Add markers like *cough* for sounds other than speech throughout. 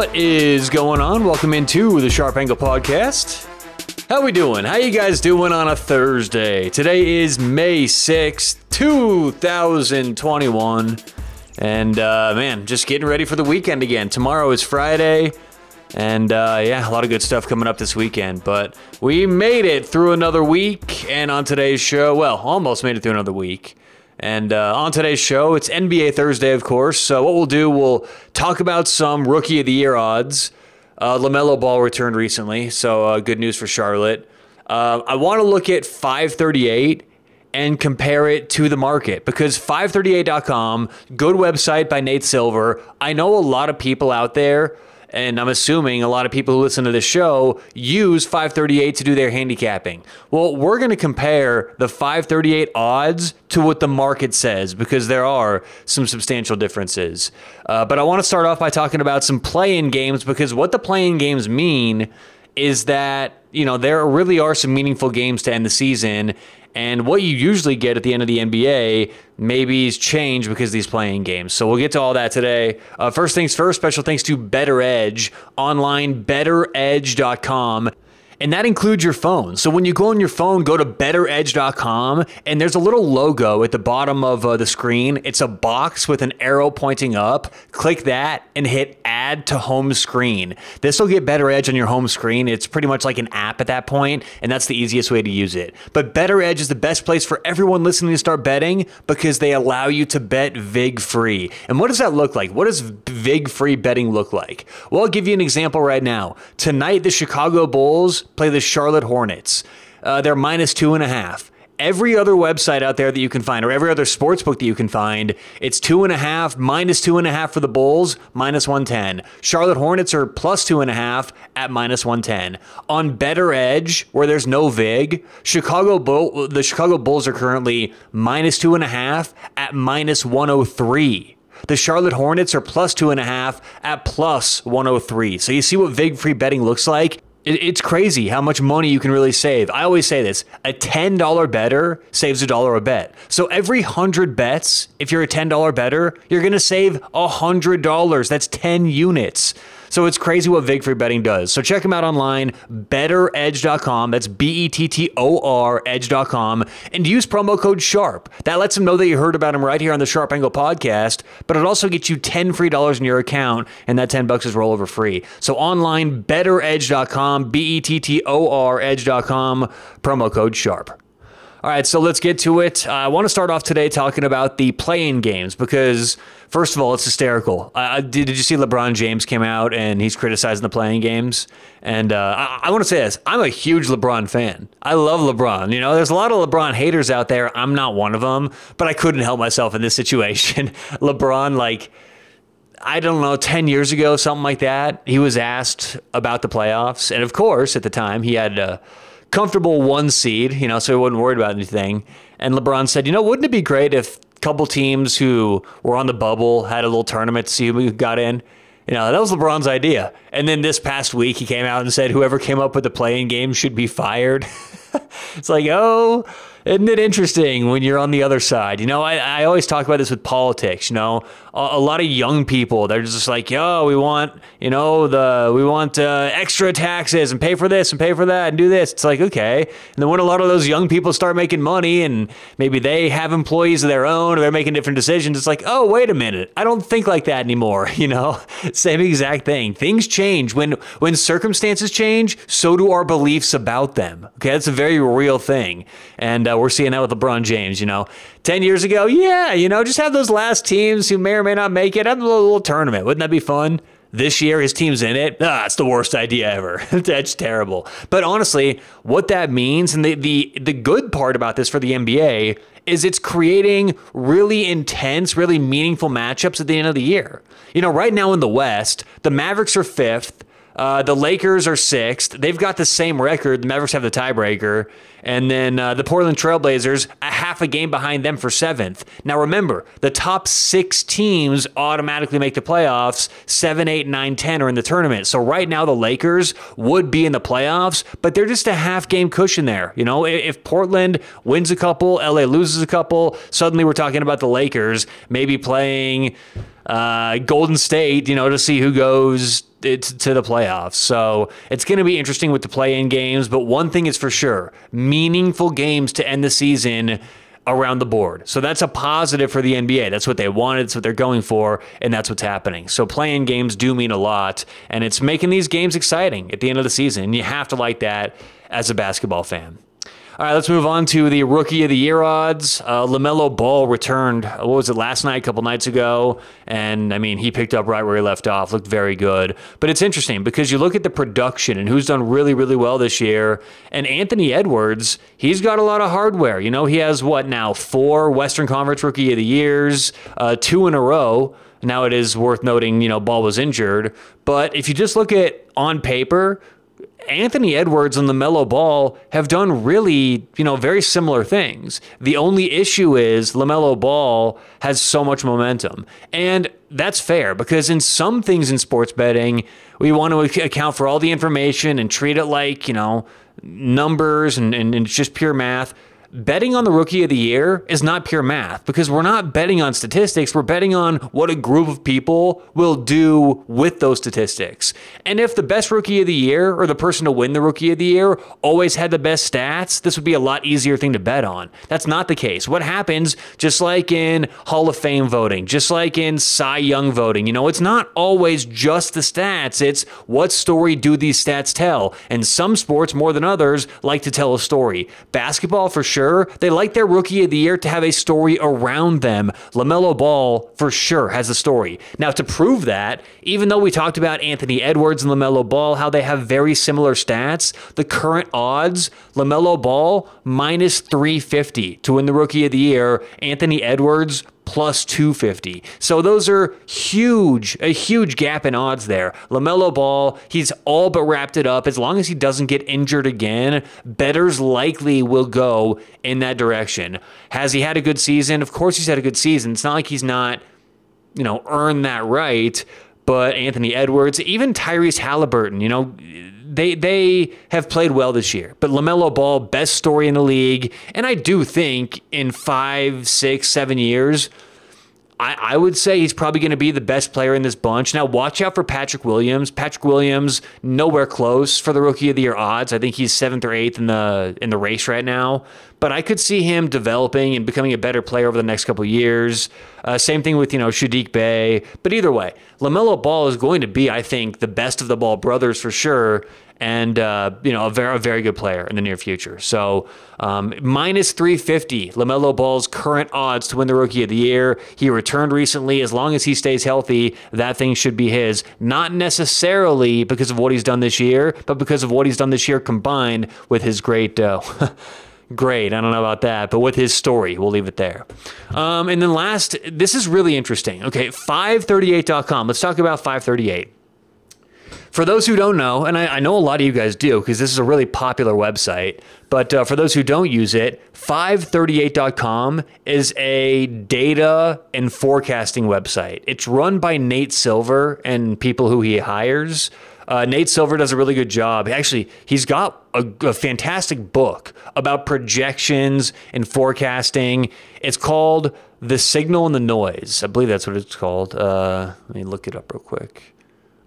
What is going on? Welcome into the Sharp Angle Podcast. How we doing? How you guys doing on a Thursday? Today is May 6th, 2021. And uh, man, just getting ready for the weekend again. Tomorrow is Friday. And uh, yeah, a lot of good stuff coming up this weekend. But we made it through another week. And on today's show, well, almost made it through another week. And uh, on today's show, it's NBA Thursday, of course. So what we'll do, we'll talk about some Rookie of the Year odds. Uh, LaMelo Ball returned recently, so uh, good news for Charlotte. Uh, I want to look at 538 and compare it to the market because 538.com, good website by Nate Silver. I know a lot of people out there and I'm assuming a lot of people who listen to this show use 538 to do their handicapping. Well, we're going to compare the 538 odds to what the market says because there are some substantial differences. Uh, but I want to start off by talking about some play-in games because what the play-in games mean is that you know there really are some meaningful games to end the season and what you usually get at the end of the NBA maybe is changed because these play-in games. So we'll get to all that today. Uh, first things first, special thanks to BettorEdge, online bettoredge.com and that includes your phone. So when you go on your phone, go to bettoredge.com, and there's a little logo at the bottom of uh, the screen. It's a box with an arrow pointing up. Click that and hit add to home screen. This will get BettorEdge on your home screen. It's pretty much like an app at that point, and that's the easiest way to use it. But BettorEdge is the best place for everyone listening to start betting because they allow you to bet VIG free. And what does that look like? What does VIG free betting look like? Well, I'll give you an example right now. Tonight, the Chicago Bulls play the Charlotte Hornets. Uh, they're minus two and a half. Every other website out there that you can find, or every other sports book that you can find, it's two and a half, minus two and a half for the Bulls, minus 110. Charlotte Hornets are plus two and a half at minus 110. On BettorEdge, where there's no VIG, Chicago Bull, the Chicago Bulls are currently minus two and a half at minus 103. The Charlotte Hornets are plus two and a half at plus 103. So you see what VIG free betting looks like? It's crazy how much money you can really save. I always say this a $10 bettor saves a dollar a bet. So every 100 bets, if you're a $10 bettor, you're going to save $100. That's 10 units. So it's crazy what VigFree betting does. So check them out online, bettoredge.com. That's B E T T O R edge.com. And use promo code SHARP. That lets them know that you heard about them right here on the Sharp Angle podcast, but it also gets you 10 free dollars in your account, and that 10 bucks is rollover free. So online, bettoredge.com, B E T T O R edge.com, promo code SHARP. All right, so let's get to it. I want to start off today talking about the play-in games because, first of all, it's hysterical. Uh, did, did, you see LeBron James came out and he's criticizing the play-in games? And uh, I, I want to say this: I'm a huge LeBron fan. I love LeBron. You know, there's a lot of LeBron haters out there. I'm not one of them, but I couldn't help myself in this situation. *laughs* LeBron, like. I don't know, 10 years ago, something like that, he was asked about the playoffs. And of course, at the time, he had uh, comfortable one seed, you know, so he wasn't worried about anything. And LeBron said, you know, wouldn't it be great if a couple teams who were on the bubble had a little tournament to see who got in? You know, that was LeBron's idea. And then this past week, he came out and said whoever came up with the play-in game should be fired. *laughs* it's like, oh, isn't it interesting when you're on the other side? You know, I, I always talk about this with politics. You know, a, lot of young people they're just like, yo, we want, you know, the we want uh, extra taxes and pay for this and pay for that and do this. It's like okay, and then when a lot of those young people start making money and maybe they have employees of their own or they're making different decisions, it's like, oh, wait a minute, I don't think like that anymore. *laughs* You know, same exact thing. Things change when when circumstances change. So do our beliefs about them. Okay, that's a very real thing, and uh, we're seeing that with LeBron James. You know, ten years ago, yeah, you know, just have those last teams who may or may not make it. Have a little, little tournament. Wouldn't that be fun? This year, his team's in it. Ah, the worst idea ever. *laughs* That's terrible. But honestly, what that means, and the, the the good part about this for the NBA is it's creating really intense, really meaningful matchups at the end of the year. You know, right now in the West, the Mavericks are fifth. Uh, the Lakers are sixth. They've got the same record. The Mavericks have the tiebreaker. And then uh, the Portland Trailblazers, a half a game behind them for seventh. Now, remember, the top six teams automatically make the playoffs. Seven, eight, nine, ten are in the tournament. So right now, the Lakers would be in the playoffs, but they're just a half game cushion there. You know, if Portland wins a couple, LA loses a couple, suddenly we're talking about the Lakers maybe playing uh, Golden State, you know, to see who goes to the playoffs. So it's going to be interesting with the play in games. But one thing is for sure meaningful games to end the season around the board. So that's a positive for the NBA. That's what they wanted, that's what they're going for, and that's what's happening. So playing games do mean a lot, and it's making these games exciting at the end of the season. And you have to like that as a basketball fan. All right, let's move on to the rookie of the year odds. Uh, LaMelo Ball returned, what was it, last night, a couple nights ago? And I mean, he picked up right where he left off, looked very good. But it's interesting because you look at the production and who's done really, really well this year. And Anthony Edwards, he's got a lot of hardware. You know, he has what now, four Western Conference Rookie of the Years, uh, two in a row. Now it is worth noting, you know, Ball was injured. But if you just look at on paper, Anthony Edwards and the LaMelo Ball have done really, you know, very similar things. The only issue is LaMelo Ball has so much momentum. And that's fair because in some things in sports betting, we want to account for all the information and treat it like, you know, numbers and, and, and just pure math betting on the rookie of the year is not pure math because we're not betting on statistics. We're betting on what a group of people will do with those statistics. And if the best rookie of the year or the person to win the rookie of the year always had the best stats, this would be a lot easier thing to bet on. That's not the case. What happens, just like in Hall of Fame voting, just like in Cy Young voting, you know, it's not always just the stats. It's what story do these stats tell? And some sports, more than others, like to tell a story. Basketball, for sure sure. They like their rookie of the year to have a story around them. LaMelo Ball, for sure, has a story. Now, to prove that, even though we talked about Anthony Edwards and LaMelo Ball, how they have very similar stats, the current odds, LaMelo Ball minus 350 to win the rookie of the year. Anthony Edwards plus 250. So those are huge, a huge gap in odds there. LaMelo Ball, he's all but wrapped it up. As long as he doesn't get injured again, bettors likely will go in that direction. Has he had a good season? Of course he's had a good season. It's not like he's not, you know, earned that right. But Anthony Edwards, even Tyrese Halliburton, you know, they they have played well this year. But Lamelo Ball, best story in the league, and I do think in five, six, seven years. I, I would say he's probably going to be the best player in this bunch. Now, watch out for Patrick Williams. Patrick Williams, nowhere close for the Rookie of the Year odds. I think he's seventh or eighth in the in the race right now. But I could see him developing and becoming a better player over the next couple years. Uh, same thing with you know Saddiq Bey. But either way, Lamelo Ball is going to be, I think, the best of the Ball brothers for sure and uh, you know a very, a very good player in the near future. So um, minus 350, Lamelo Ball's current odds to win the Rookie of the Year. He returned recently. As long as he stays healthy, that thing should be his. Not necessarily because of what he's done this year, but because of what he's done this year combined with his great. Uh, *laughs* great. I don't know about that, but with his story, we'll leave it there. Um, and then last, this is really interesting. Okay, 538.com. Let's talk about 538. For those who don't know, and I, I know a lot of you guys do because this is a really popular website, but uh, for those who don't use it, 538.com is a data and forecasting website. It's run by Nate Silver and people who he hires. Uh, Nate Silver does a really good job. Actually, he's got a, a, fantastic book about projections and forecasting. It's called The Signal and the Noise. I believe that's what it's called. Uh, let me look it up real quick.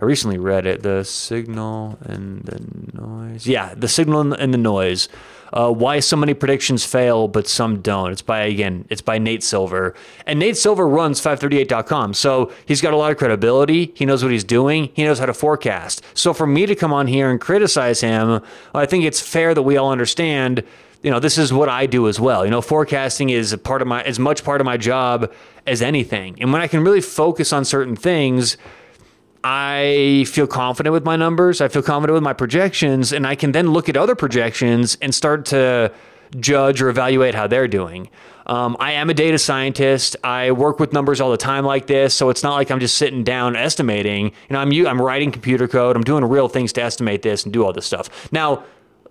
I recently read it. The signal and the noise. Yeah, the signal and the noise. Uh, why so many predictions fail but some don't. It's by again, it's by Nate Silver, and Nate Silver runs 538.com, so he's got a lot of credibility. He knows what he's doing. He knows how to forecast. So for me to come on here and criticize him, I think it's fair that we all understand you know this is what I do as well. You know, forecasting is a part of my as much part of my job as anything. And when I can really focus on certain things, I feel confident with my numbers. I feel confident with my projections, and I can then look at other projections and start to judge or evaluate how they're doing. Um, I am a data scientist. I work with numbers all the time like this, so it's not like I'm just sitting down estimating. You know, I'm I'm writing computer code. I'm doing real things to estimate this and do all this stuff. Now,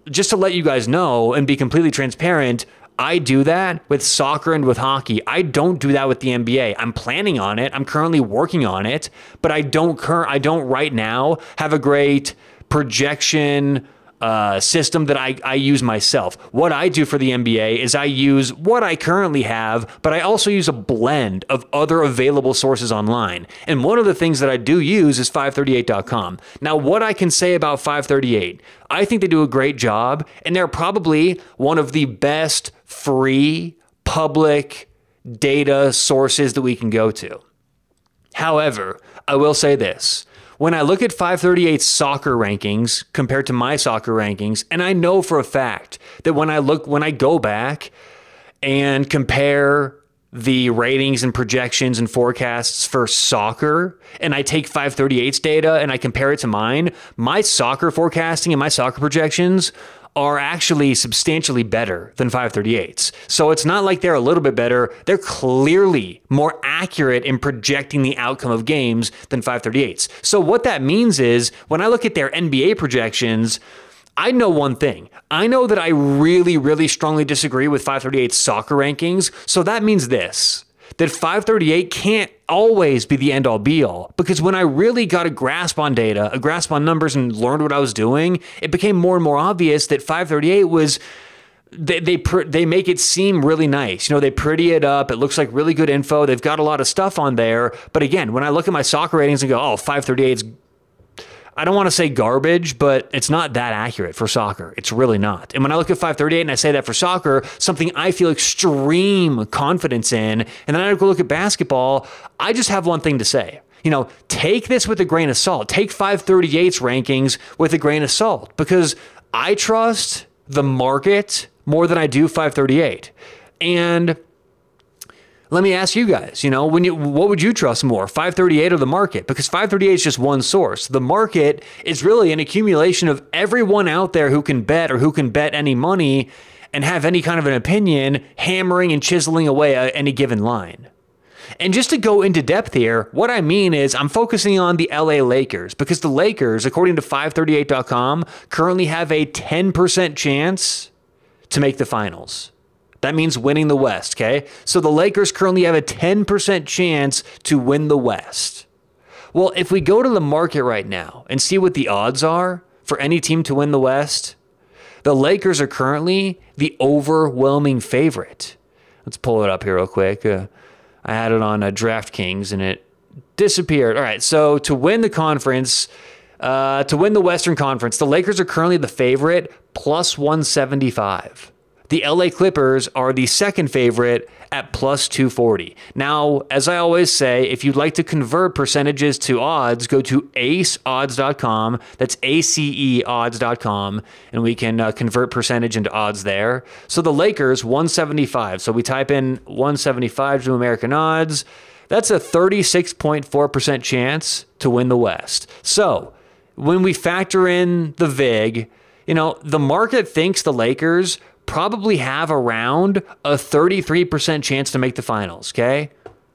just to let you guys know and be completely transparent, I do that with soccer and with hockey. I don't do that with the NBA. I'm planning on it. I'm currently working on it, but I don't cur- I don't right now have a great projection uh, system that I, I use myself. What I do for the NBA is I use what I currently have, but I also use a blend of other available sources online. And one of the things that I do use is 538.com. Now, what I can say about 538, I think they do a great job, and they're probably one of the best free public data sources that we can go to. However, I will say this when I look at 538's soccer rankings compared to my soccer rankings, and I know for a fact that when I look, when I go back and compare the ratings and projections and forecasts for soccer, and I take 538's data and I compare it to mine, my soccer forecasting and my soccer projections are actually substantially better than 538s. So it's not like they're a little bit better. They're clearly more accurate in projecting the outcome of games than 538s. So what that means is when I look at their NBA projections, I know one thing. I know that I really, really strongly disagree with 538's soccer rankings. So that means this that 538 can't always be the end all be all because when I really got a grasp on data, a grasp on numbers, and learned what I was doing, it became more and more obvious that 538 was. They they, they make it seem really nice. You know, they pretty it up. It looks like really good info. They've got a lot of stuff on there. But again, when I look at my soccer ratings and go, oh, 538 is I don't want to say garbage, but it's not that accurate for soccer. It's really not. And when I look at 538 and I say that for soccer, something I feel extreme confidence in, and then I go look at basketball, I just have one thing to say. You know, take this with a grain of salt. Take 538's rankings with a grain of salt because I trust the market more than I do 538. And let me ask you guys, you know, when you what would you trust more, 538 or the market? Because 538 is just one source. The market is really an accumulation of everyone out there who can bet or who can bet any money and have any kind of an opinion, hammering and chiseling away at any given line. And just to go into depth here, what I mean is I'm focusing on the LA Lakers because the Lakers, according to 538.com, currently have a 10% chance to make the finals. That means winning the West, okay? So the Lakers currently have a 10% chance to win the West. Well, if we go to the market right now and see what the odds are for any team to win the West, the Lakers are currently the overwhelming favorite. Let's pull it up here real quick. Uh, I had it on uh, DraftKings and it disappeared. All right, so to win the conference, uh, to win the Western Conference, the Lakers are currently the favorite plus 175. The LA Clippers are the second favorite at plus 240. Now, as I always say, if you'd like to convert percentages to odds, go to aceodds.com. That's ACE odds.com, and we can uh, convert percentage into odds there. So the Lakers, 175. So we type in 175 to American odds. That's a 36.4% chance to win the West. So when we factor in the VIG, you know, the market thinks the Lakers probably have around a 33% chance to make the finals, okay?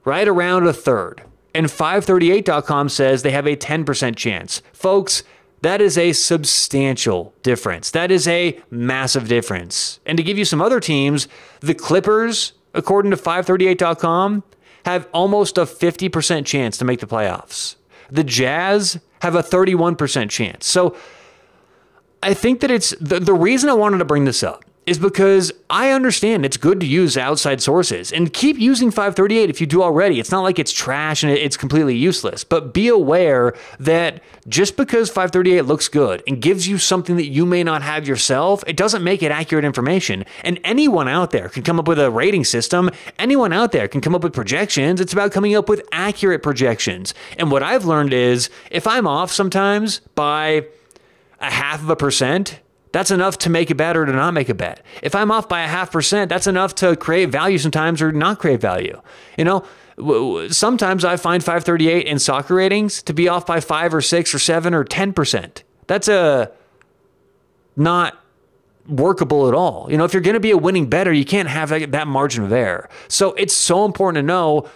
Right around a third. And 538.com says they have a 10% chance. Folks, that is a substantial difference. That is a massive difference. And to give you some other teams, the Clippers, according to 538.com, have almost a 50% chance to make the playoffs. The Jazz have a 31% chance. So I think that it's the, the reason I wanted to bring this up is because I understand it's good to use outside sources and keep using 538 if you do already. It's not like it's trash and it's completely useless, but be aware that just because 538 looks good and gives you something that you may not have yourself, it doesn't make it accurate information. And anyone out there can come up with a rating system, anyone out there can come up with projections. It's about coming up with accurate projections. And what I've learned is if I'm off sometimes by a half of a percent, that's enough to make a bet or to not make a bet. If I'm off by a half percent, that's enough to create value sometimes or not create value. You know, sometimes I find 538 in soccer ratings to be off by five or six or seven or 10%. That's a not workable at all. You know, if you're going to be a winning bettor, you can't have that margin of error. So it's so important to know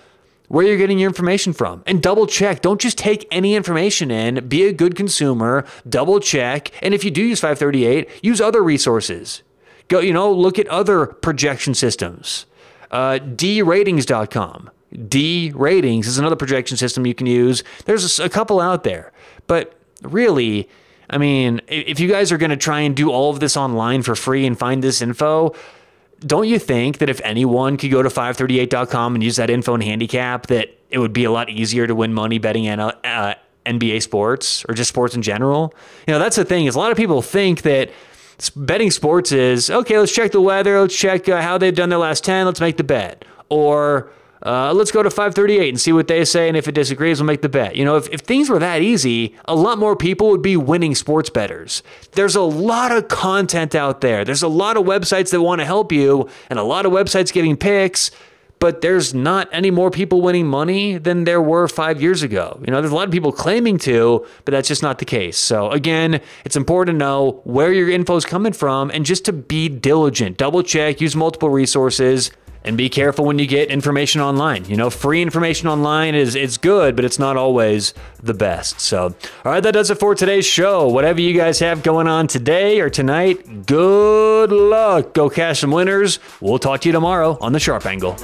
where you're getting your information from and double check. Don't just take any information in. Be a good consumer, double check. And if you do use 538, use other resources. Go, you know, look at other projection systems. Uh, DRatings.com. D ratings is another projection system you can use. There's a, a couple out there, but really, I mean, if you guys are going to try and do all of this online for free and find this info, don't you think that if anyone could go to 538.com and use that info and handicap, that it would be a lot easier to win money betting in uh, NBA sports or just sports in general? You know, that's the thing is a lot of people think that betting sports is okay. Let's check the weather. Let's check uh, how they've done their last ten. Let's make the bet. Or uh, let's go to 538 and see what they say. And if it disagrees, we'll make the bet. You know, if, if things were that easy, a lot more people would be winning sports bettors. There's a lot of content out there. There's a lot of websites that want to help you and a lot of websites giving picks but there's not any more people winning money than there were five years ago. You know, there's a lot of people claiming to, but that's just not the case. So again, it's important to know where your info is coming from and just to be diligent, double check, use multiple resources. And be careful when you get information online. You know, free information online is it's good, but it's not always the best. So, all right, that does it for today's show. Whatever you guys have going on today or tonight, good luck. Go cash some winners. We'll talk to you tomorrow on the Sharp Angle.